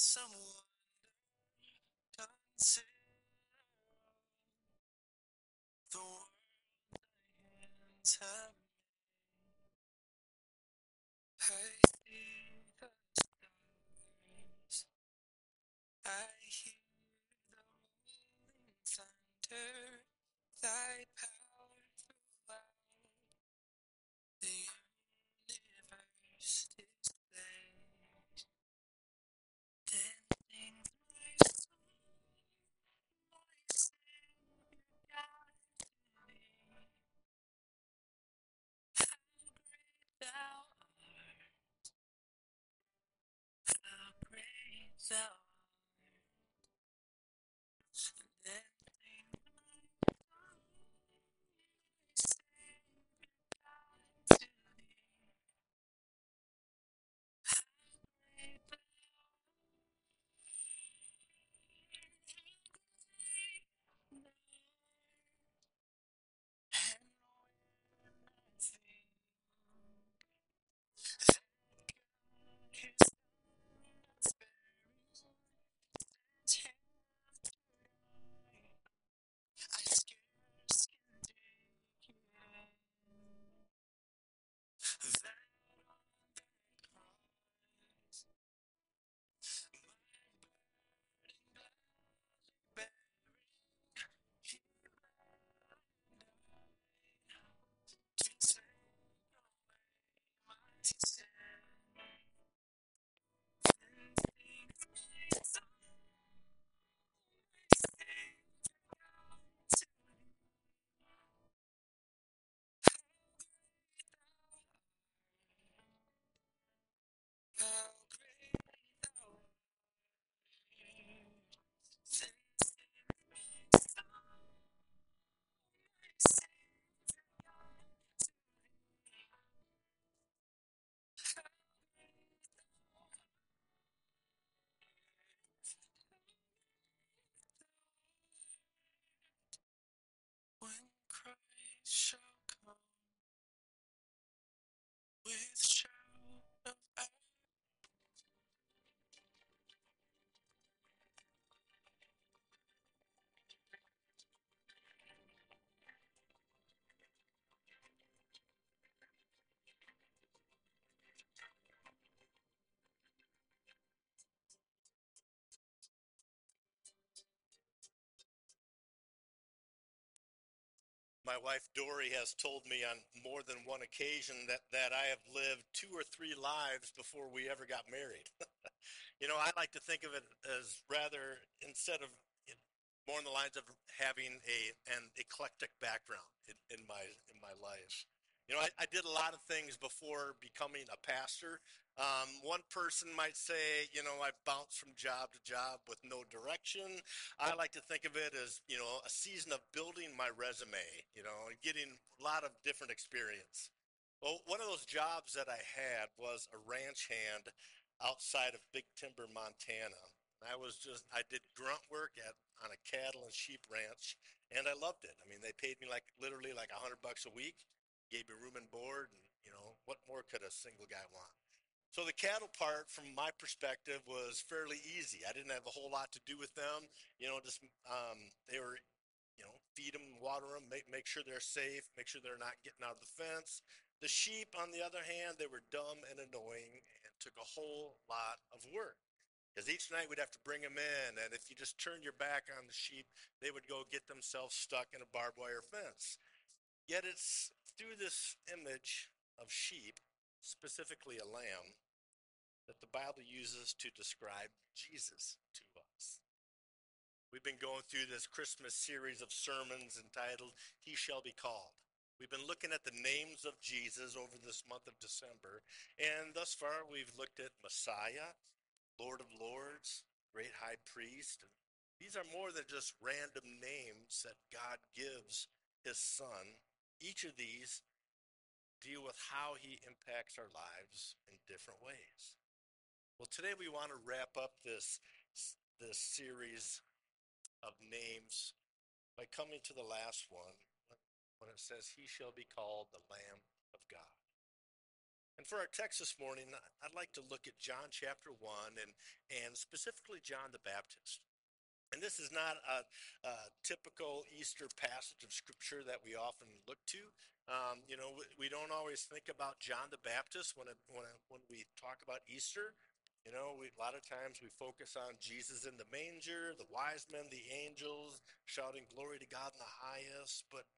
some wonder consider Christ My wife Dory has told me on more than one occasion that, that I have lived two or three lives before we ever got married. you know, I like to think of it as rather instead of more in the lines of having a an eclectic background in, in my in my life. You know, I, I did a lot of things before becoming a pastor. Um, one person might say, you know, I bounced from job to job with no direction. I like to think of it as, you know, a season of building my resume, you know, and getting a lot of different experience. Well, one of those jobs that I had was a ranch hand outside of Big Timber, Montana. I was just, I did grunt work at on a cattle and sheep ranch, and I loved it. I mean, they paid me like literally like a hundred bucks a week, gave me room and board, and you know, what more could a single guy want? So the cattle part, from my perspective, was fairly easy. I didn't have a whole lot to do with them. You know, just um, they were, you know, feed them, water them, make make sure they're safe, make sure they're not getting out of the fence. The sheep, on the other hand, they were dumb and annoying and took a whole lot of work. Because each night we'd have to bring them in, and if you just turned your back on the sheep, they would go get themselves stuck in a barbed wire fence. Yet it's through this image of sheep, specifically a lamb, that the Bible uses to describe Jesus to us. We've been going through this Christmas series of sermons entitled He Shall Be Called. We've been looking at the names of Jesus over this month of December, and thus far we've looked at Messiah, Lord of Lords, Great High Priest. These are more than just random names that God gives His Son. Each of these deal with how He impacts our lives in different ways. Well, today we want to wrap up this this series of names by coming to the last one when it says, He shall be called the Lamb of God. And for our text this morning, I'd like to look at John chapter 1 and, and specifically John the Baptist. And this is not a, a typical Easter passage of scripture that we often look to. Um, you know, we, don't always think about John the Baptist when, it, when, it, when we talk about Easter. You know, we, a lot of times we focus on Jesus in the manger, the wise men, the angels, shouting glory to God in the highest. But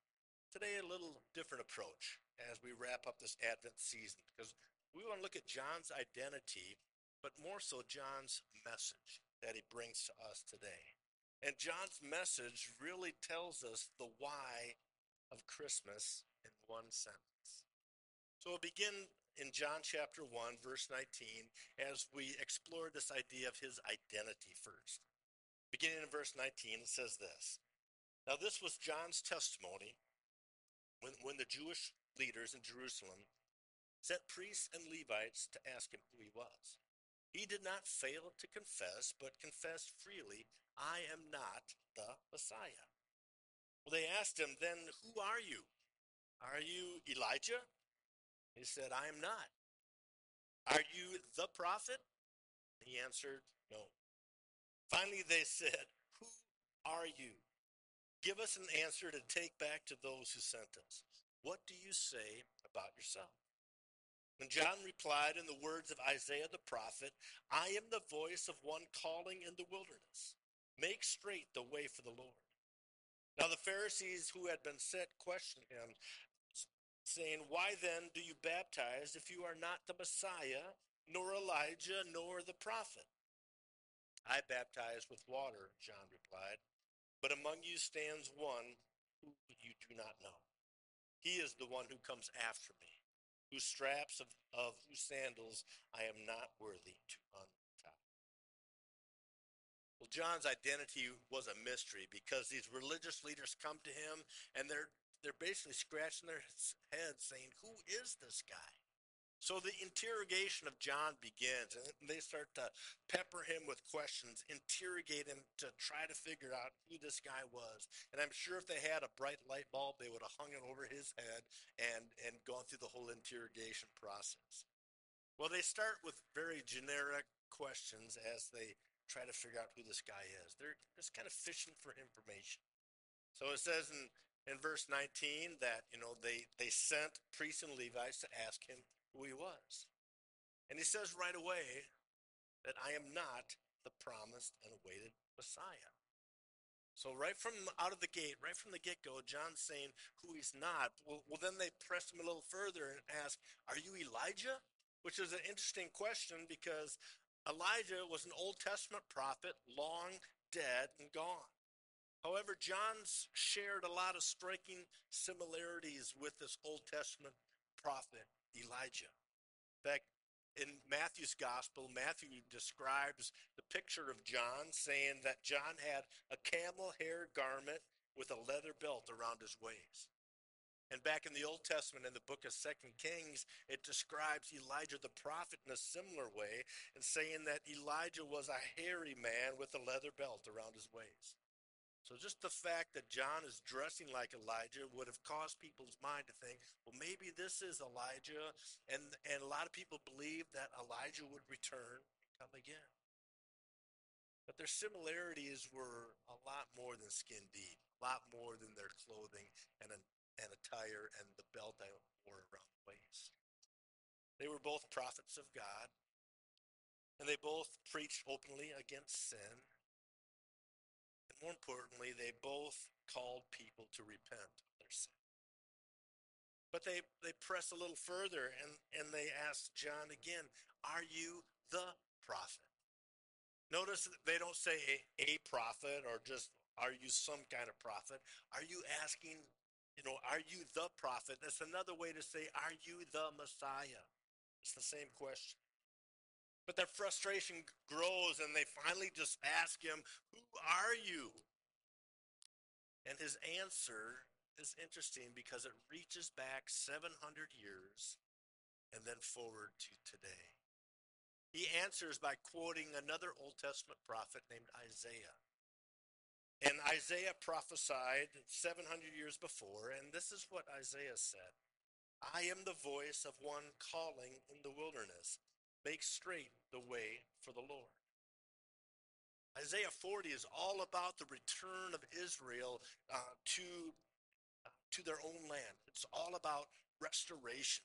today, a little different approach as we wrap up this Advent season because we want to look at John's identity, but more so John's message that he brings to us today. And John's message really tells us the why of Christmas in one sentence. So we'll begin in John chapter 1, verse 19, as we explore this idea of his identity first. Beginning in verse 19, it says this Now, this was John's testimony when, when the Jewish leaders in Jerusalem sent priests and Levites to ask him who he was. He did not fail to confess, but confessed freely I am not the Messiah. Well, they asked him, Then who are you? Are you Elijah? He said, I am not. Are you the prophet? He answered, No. Finally, they said, Who are you? Give us an answer to take back to those who sent us. What do you say about yourself? And John replied in the words of Isaiah the prophet, I am the voice of one calling in the wilderness Make straight the way for the Lord. Now the Pharisees who had been sent questioned him, saying, Why then do you baptize if you are not the Messiah, nor Elijah, nor the prophet? I baptize with water, John replied, but among you stands one who you do not know. He is the one who comes after me, whose straps of, of whose sandals I am not worthy to untie. Well, John's identity was a mystery because these religious leaders come to him and they're they're basically scratching their heads saying, "Who is this guy?" So the interrogation of John begins, and they start to pepper him with questions, interrogate him to try to figure out who this guy was. And I'm sure if they had a bright light bulb, they would have hung it over his head and and gone through the whole interrogation process. Well, they start with very generic questions as they try to figure out who this guy is. They're just kind of fishing for information. So it says in, in verse 19 that, you know, they, they sent priests and Levites to ask him who he was. And he says right away that I am not the promised and awaited Messiah. So right from out of the gate, right from the get-go, John's saying who he's not. Well, well, then they press him a little further and ask, "Are you Elijah?" Which is an interesting question because Elijah was an Old Testament prophet, long dead and gone. However, John's shared a lot of striking similarities with this Old Testament prophet, Elijah. In fact, in Matthew's gospel, Matthew describes the picture of John saying that John had a camel hair garment with a leather belt around his waist. And back in the Old Testament, in the book of Second Kings, it describes Elijah the prophet in a similar way, and saying that Elijah was a hairy man with a leather belt around his waist. So just the fact that John is dressing like Elijah would have caused people's mind to think, well, maybe this is Elijah, and and a lot of people believe that Elijah would return and come again. But their similarities were a lot more than skin deep, a lot more than their clothing and an and attire and the belt I wore around the waist. They were both prophets of God, and they both preached openly against sin. More importantly, they both called people to repent of their sin. But they, they press a little further and, and they ask John again, Are you the prophet? Notice they don't say a prophet or just, Are you some kind of prophet? Are you asking you know, are you the prophet? That's another way to say, are you the Messiah? It's the same question. But their frustration grows and they finally just ask him, Who are you? And his answer is interesting because it reaches back 700 years and then forward to today. He answers by quoting another Old Testament prophet named Isaiah. And Isaiah prophesied 700 years before, and this is what Isaiah said I am the voice of one calling in the wilderness. Make straight the way for the Lord. Isaiah 40 is all about the return of Israel uh, to, uh, to their own land. It's all about restoration,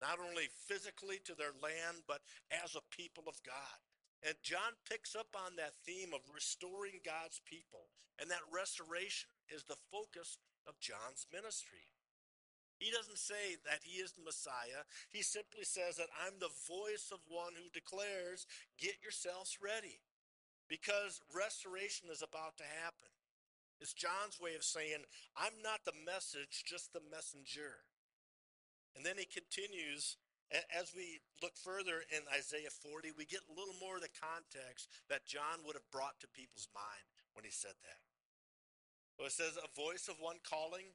not only physically to their land, but as a people of God. And John picks up on that theme of restoring God's people. And that restoration is the focus of John's ministry. He doesn't say that he is the Messiah. He simply says that I'm the voice of one who declares, Get yourselves ready because restoration is about to happen. It's John's way of saying, I'm not the message, just the messenger. And then he continues, as we look further in Isaiah 40, we get a little more of the context that John would have brought to people's mind when he said that. So it says, A voice of one calling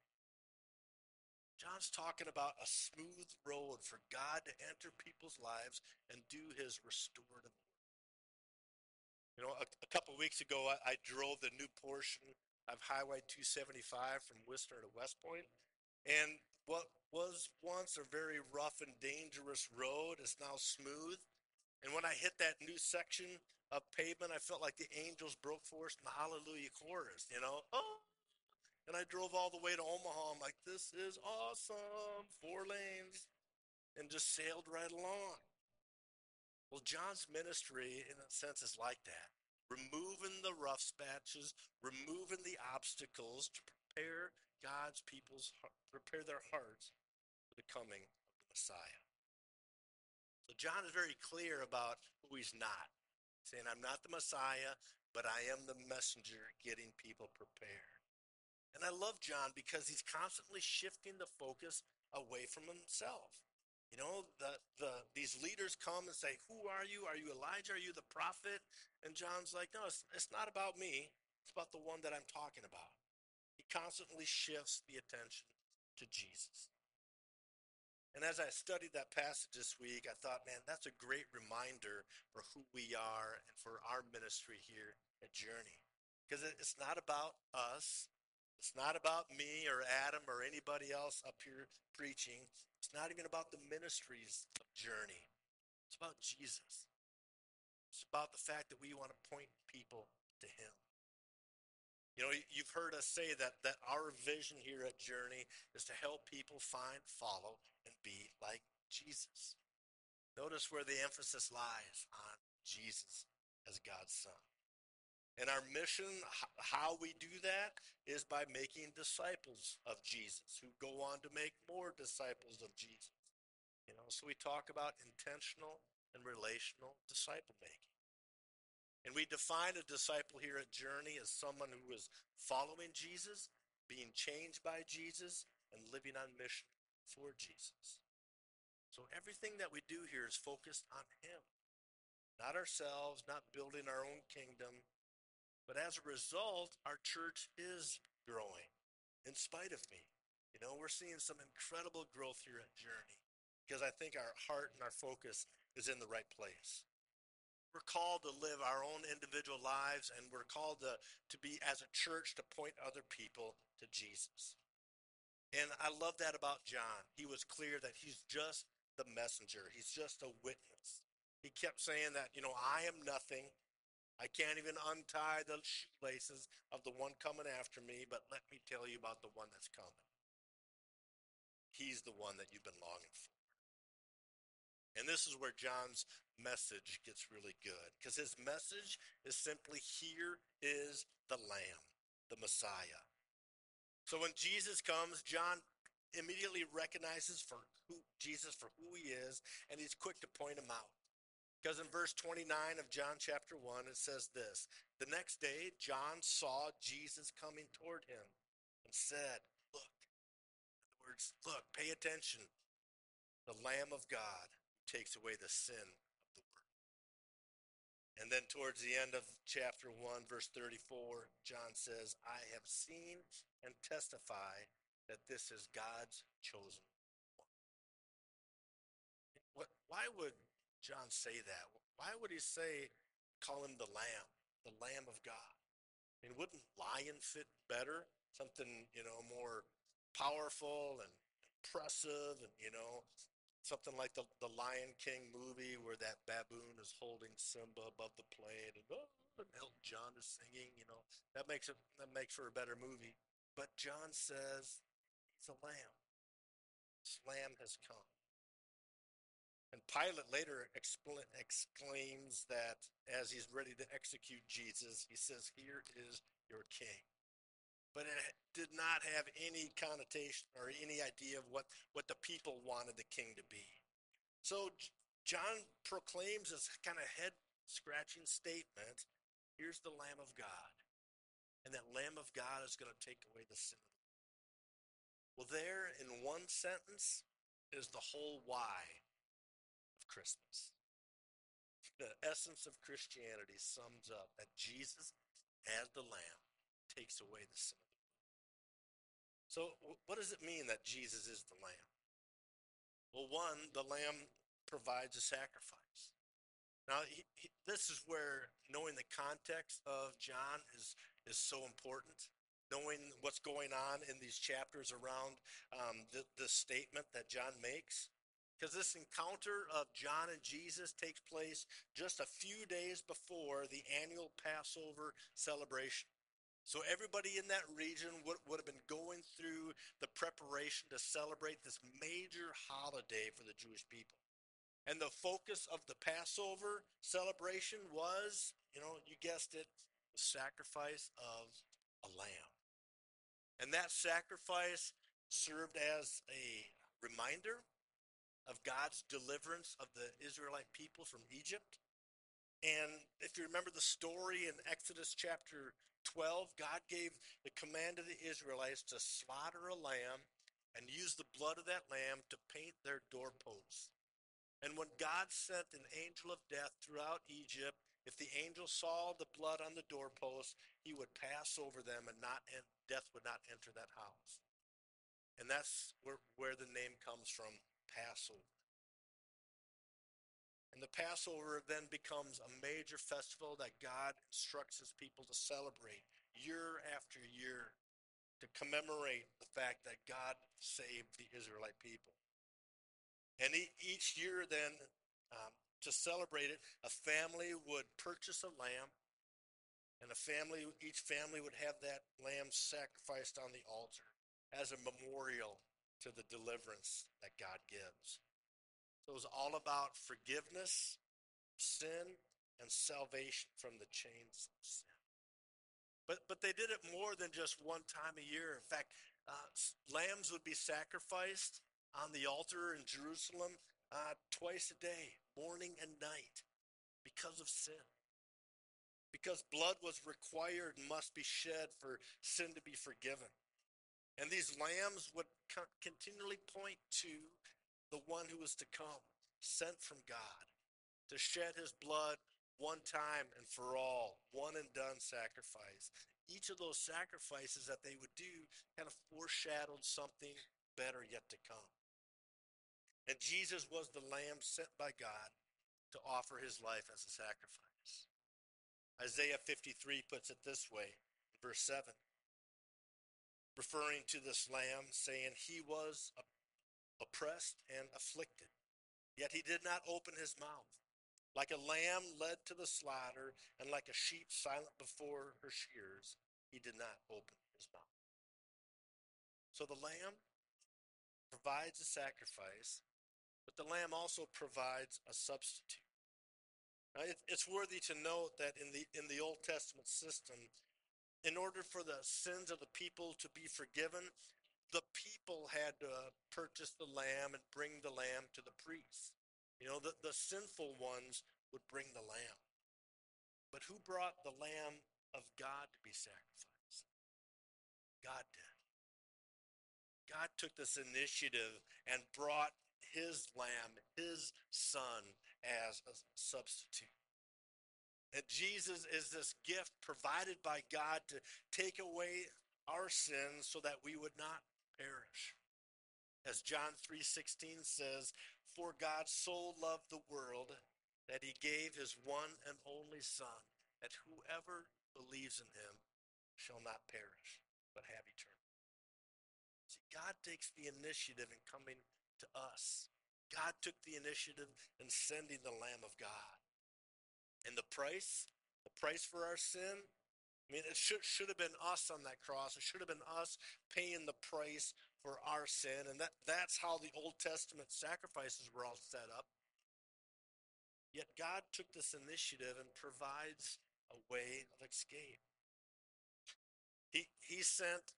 John's talking about a smooth road for God to enter people's lives and do his restorative work. You know, a, a couple weeks ago, I, I, drove the new portion of Highway 275 from Worcester to West Point, and what was once a very rough and dangerous road is now smooth. And when I hit that new section of pavement, I felt like the angels broke forth in the Hallelujah chorus. You know, oh. And I drove all the way to Omaha. I'm like, this is awesome. Four lanes. And just sailed right along. Well, John's ministry, in a sense, is like that removing the rough patches, removing the obstacles to prepare God's people's prepare their hearts for the coming of the Messiah. So John is very clear about who he's not, saying, I'm not the Messiah, but I am the messenger getting people prepared. And I love John because he's constantly shifting the focus away from himself. You know, the, the these leaders come and say, Who are you? Are you Elijah? Are you the prophet? And John's like, No, it's, it's not about me. It's about the one that I'm talking about. He constantly shifts the attention to Jesus. And as I studied that passage this week, I thought, man, that's a great reminder for who we are and for our ministry here at Journey. Because it's not about us, it's not about me or Adam or anybody else up here preaching. It's not even about the ministries of Journey. It's about Jesus. It's about the fact that we want to point people to Him. You know, you've heard us say that, that our vision here at Journey is to help people find, follow, and be like Jesus. Notice where the emphasis lies on Jesus as God's Son. And our mission, how we do that, is by making disciples of Jesus who go on to make more disciples of Jesus. You know, so we talk about intentional and relational disciple making. And we define a disciple here at Journey as someone who is following Jesus, being changed by Jesus, and living on mission for Jesus. So everything that we do here is focused on Him, not ourselves, not building our own kingdom, but as a result, our church is growing in spite of me. You know, we're seeing some incredible growth here at Journey because I think our heart and our focus is in the right place. We're called to live our own individual lives and we're called to, to be, as a church, to point other people to Jesus. And I love that about John. He was clear that he's just the messenger, he's just a witness. He kept saying that, you know, I am nothing. I can't even untie the shoelaces of the one coming after me, but let me tell you about the one that's coming. He's the one that you've been longing for. And this is where John's message gets really good because his message is simply here is the Lamb, the Messiah. So when Jesus comes, John immediately recognizes for who Jesus for who he is, and he's quick to point him out. Because in verse 29 of John chapter 1, it says this The next day, John saw Jesus coming toward him and said, Look, in other words, look, pay attention. The Lamb of God takes away the sin of the world. And then towards the end of chapter 1, verse 34, John says, I have seen and testify that this is God's chosen one. What, why would John say that? Why would he say, call him the Lamb, the Lamb of God? I mean, wouldn't lion fit better? Something, you know, more powerful and impressive and, you know, something like the, the Lion King movie where that baboon is holding Simba above the plate and, oh, and Elton John is singing, you know, that makes it, that makes for a better movie. But John says he's a lamb. This lamb has come. And Pilate later exclaims that as he's ready to execute Jesus, he says, Here is your king. But it did not have any connotation or any idea of what, what the people wanted the king to be. So John proclaims this kind of head scratching statement here's the Lamb of God. And that Lamb of God is going to take away the sin. Well, there in one sentence is the whole why Christmas. The essence of Christianity sums up that Jesus, as the Lamb, takes away the sin of the world. So, what does it mean that Jesus is the Lamb? Well, one, the Lamb provides a sacrifice. Now, he, he, this is where knowing the context of John is, is so important. Knowing what's going on in these chapters around um, the, the statement that John makes because this encounter of John and Jesus takes place just a few days before the annual Passover celebration. So everybody in that region would, would have been going through the preparation to celebrate this major holiday for the Jewish people. And the focus of the Passover celebration was, you know, you guessed it, the sacrifice of a lamb. And that sacrifice served as a reminder of God's deliverance of the Israelite people from Egypt. And if you remember the story in Exodus chapter 12, God gave the command to the Israelites to slaughter a lamb and use the blood of that lamb to paint their doorposts. And when God sent an angel of death throughout Egypt, if the angel saw the blood on the doorpost, he would pass over them and not death would not enter that house. And that's where, where the name comes from Passover. And the Passover then becomes a major festival that God instructs his people to celebrate year after year to commemorate the fact that God saved the Israelite people. And each year, then, um, to celebrate it, a family would purchase a lamb, and a family, each family would have that lamb sacrificed on the altar as a memorial to the deliverance that God gives. So it was all about forgiveness, sin, and salvation from the chains of sin. But, but they did it more than just one time a year. In fact, uh, lambs would be sacrificed on the altar in Jerusalem uh, twice a day, morning and night, because of sin. Because blood was required and must be shed for sin to be forgiven. And these lambs would continually point to the one who was to come, sent from God, to shed his blood one time and for all, one and done sacrifice. Each of those sacrifices that they would do kind of foreshadowed something better yet to come. And Jesus was the lamb sent by God to offer his life as a sacrifice. Isaiah 53 puts it this way, verse 7 referring to this lamb, saying, He was oppressed and afflicted, yet he did not open his mouth. Like a lamb led to the slaughter, and like a sheep silent before her shears, he did not open his mouth. So the lamb provides a sacrifice, but the lamb also provides a substitute. Now, it, it's worthy to note that in the in the Old Testament system, in order for the sins of the people to be forgiven, the people had to uh, purchase the lamb and bring the lamb to the priest. You know, the, the sinful ones would bring the lamb. But who brought the lamb of God to be sacrificed? God did. God took this initiative and brought his lamb, his son, as a substitute. And Jesus is this gift provided by God to take away our sins so that we would not perish. As John 3:16 says, "For God so loved the world that he gave his one and only son, that whoever believes in him shall not perish, but have eternal." See, God takes the initiative in coming to us. God took the initiative in sending the Lamb of God. And the price, the price for our sin, I mean, it should, should have been us on that cross. It should have been us paying the price for our sin. And that, that's how the Old Testament sacrifices were all set up. Yet God took this initiative and provides a way of escape. He, he sent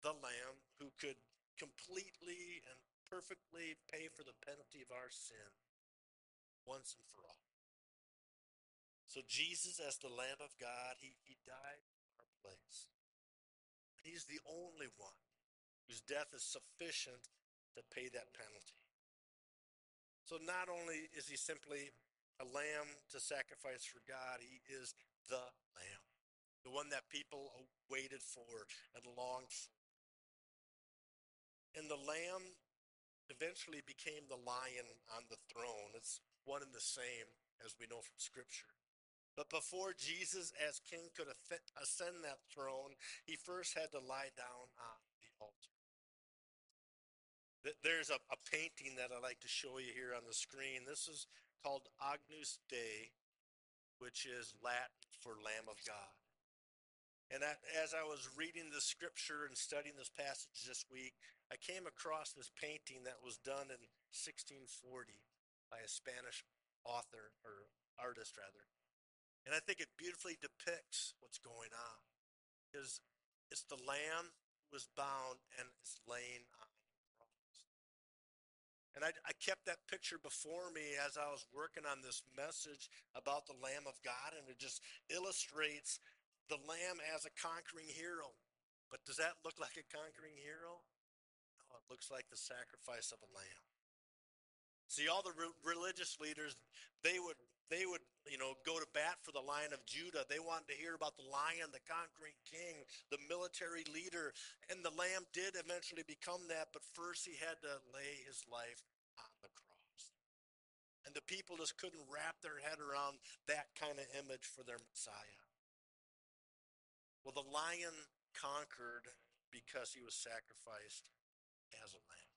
the Lamb who could completely and perfectly pay for the penalty of our sin once and for all. So Jesus, as the Lamb of God, he, he died in our place. He's the only one whose death is sufficient to pay that penalty. So not only is he simply a lamb to sacrifice for God, he is the lamb, the one that people waited for and longed for. And the lamb eventually became the lion on the throne. It's one and the same as we know from Scripture. But before Jesus, as king, could ascend that throne, he first had to lie down on the altar. There's a, a painting that I'd like to show you here on the screen. This is called Agnus Dei, which is Latin for Lamb of God. And as I was reading the scripture and studying this passage this week, I came across this painting that was done in 1640 by a Spanish author or artist rather. And I think it beautifully depicts what's going on. Because it's the lamb was bound and is laying on the cross. And I, I kept that picture before me as I was working on this message about the Lamb of God, and it just illustrates the lamb as a conquering hero. But does that look like a conquering hero? No, it looks like the sacrifice of a lamb. See, all the re- religious leaders, they would they would, you know, go to bat for the Lion of Judah. They wanted to hear about the lion, the conquering king, the military leader. And the lamb did eventually become that, but first he had to lay his life on the cross. And the people just couldn't wrap their head around that kind of image for their Messiah. Well, the lion conquered because he was sacrificed as a lamb.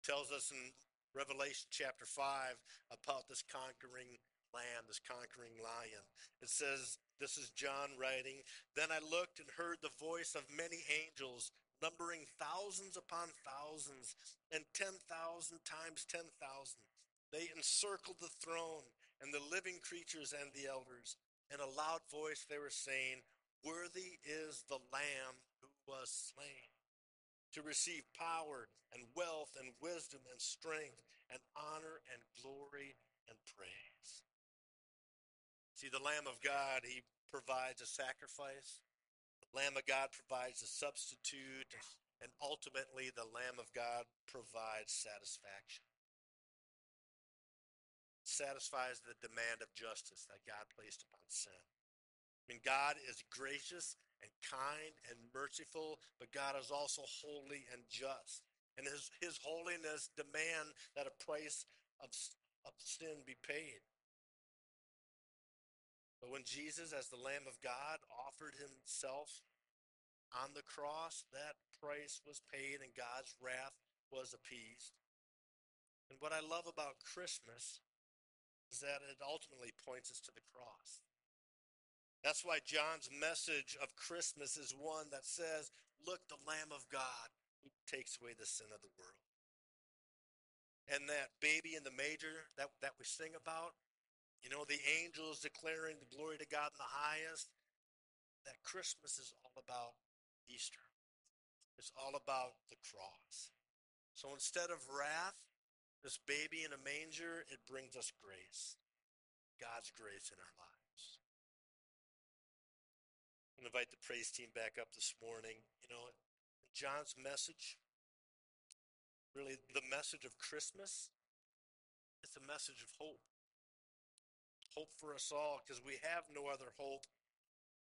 Tells us in Revelation chapter 5 about this conquering lamb, this conquering lion. It says, This is John writing. Then I looked and heard the voice of many angels, numbering thousands upon thousands, and 10,000 times 10,000. They encircled the throne and the living creatures and the elders. In a loud voice, they were saying, Worthy is the Lamb who was slain to receive power and wealth and wisdom and strength and honor and glory and praise. See, the Lamb of God, He provides a sacrifice. The Lamb of God provides a substitute. And ultimately, the Lamb of God provides satisfaction. Satisfies the demand of justice that God placed upon sin. I mean, God is gracious and kind and merciful, but God is also holy and just. And his, his holiness demand that a price of, of sin be paid. But when Jesus, as the Lamb of God, offered himself on the cross, that price was paid and God's wrath was appeased. And what I love about Christmas is that it ultimately points us to the cross. That's why John's message of Christmas is one that says, Look, the Lamb of God who takes away the sin of the world. And that baby in the manger that, that we sing about, you know, the angels declaring the glory to God in the highest, that Christmas is all about Easter. It's all about the cross. So instead of wrath, this baby in a manger, it brings us grace. God's grace in our lives. Invite the praise team back up this morning. You know, John's message, really the message of Christmas, it's a message of hope. hope for us all because we have no other hope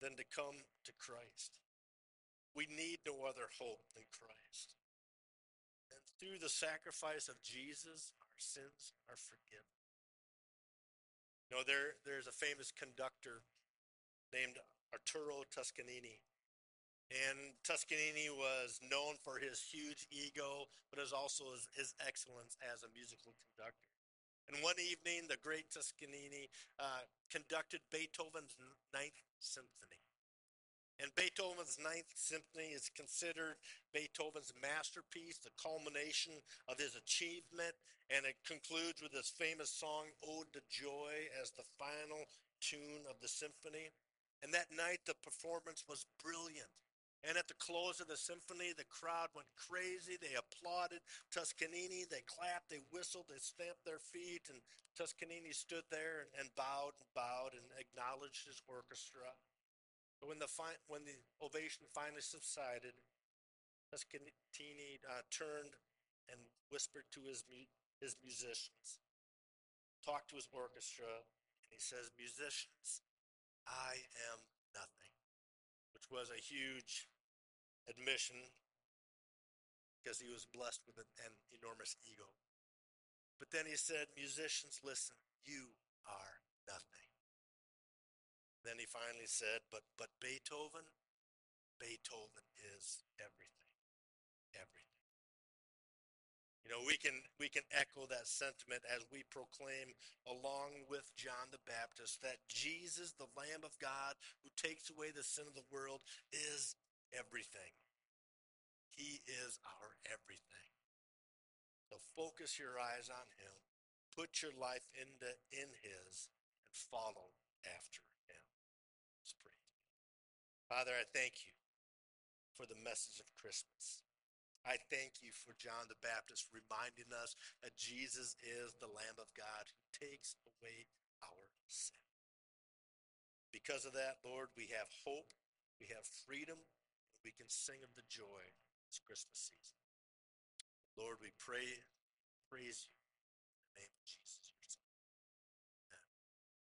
than to come to Christ. We need no other hope than Christ. And through the sacrifice of Jesus, our sins are forgiven. You know, there, there's a famous conductor named Arturo Toscanini. And Toscanini was known for his huge ego, but as also his, his excellence as a musical conductor. And one evening, the great Toscanini uh, conducted Beethoven's Ninth Symphony. And Beethoven's Ninth Symphony is considered Beethoven's masterpiece, the culmination of his achievement, and it concludes with his famous song, Ode to Joy, as the final tune of the symphony. And that night, the performance was brilliant. And at the close of the symphony, the crowd went crazy. They applauded Toscanini. They clapped, they whistled, they stamped their feet. And Toscanini stood there and, and bowed and bowed and acknowledged his orchestra. But when the, fi- when the ovation finally subsided, Toscanini uh, turned and whispered to his, mu- his musicians, talked to his orchestra, and he says, Musicians, I am nothing, which was a huge admission because he was blessed with an, an enormous ego. But then he said, Musicians, listen, you are nothing. Then he finally said, But but Beethoven, Beethoven is everything. Everything. You know, we can we can echo that sentiment as we proclaim along with John the Baptist that Jesus, the Lamb of God who takes away the sin of the world, is everything. He is our everything. So focus your eyes on him. Put your life into in his and follow after him. Let's pray. Father, I thank you for the message of Christmas. I thank you for John the Baptist reminding us that Jesus is the Lamb of God who takes away our sin. Because of that, Lord, we have hope, we have freedom, and we can sing of the joy this Christmas season. Lord, we pray, praise you